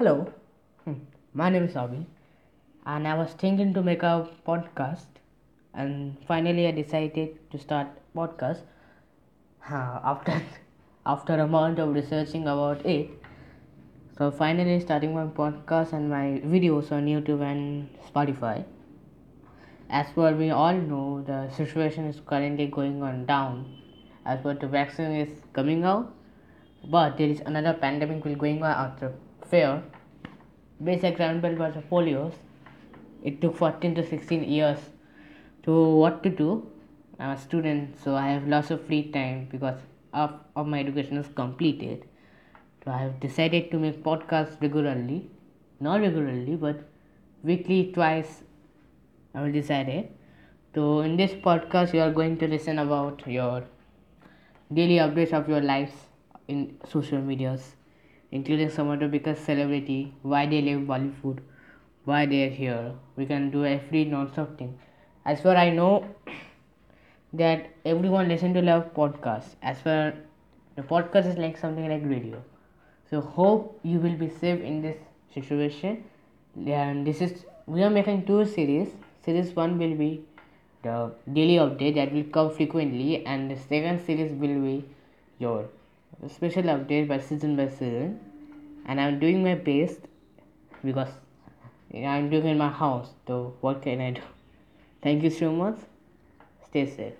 Hello, Hmm. my name is Avi, and I was thinking to make a podcast, and finally I decided to start podcast. Uh, after after a month of researching about it, so finally starting my podcast and my videos on YouTube and Spotify. As per we all know, the situation is currently going on down. As per the vaccine is coming out, but there is another pandemic will going on after fear base example was polios it took 14 to 16 years to what to do. I'm a student so i have lots of free time because of, of my education is completed. So i have decided to make podcasts regularly not regularly but weekly twice i will decide it. So in this podcast you are going to listen about your daily updates of your lives in social medias including some of the biggest celebrity, why they live Bollywood, why they are here. We can do every non-stop thing. As far I know that everyone listen to love podcast. As far the podcast is like something like radio. So hope you will be safe in this situation. And this is we are making two series. Series one will be the daily update that will come frequently, and the second series will be your special update by season by season. And I'm doing my best because I'm doing in my house so what can I do? Thank you so much. Stay safe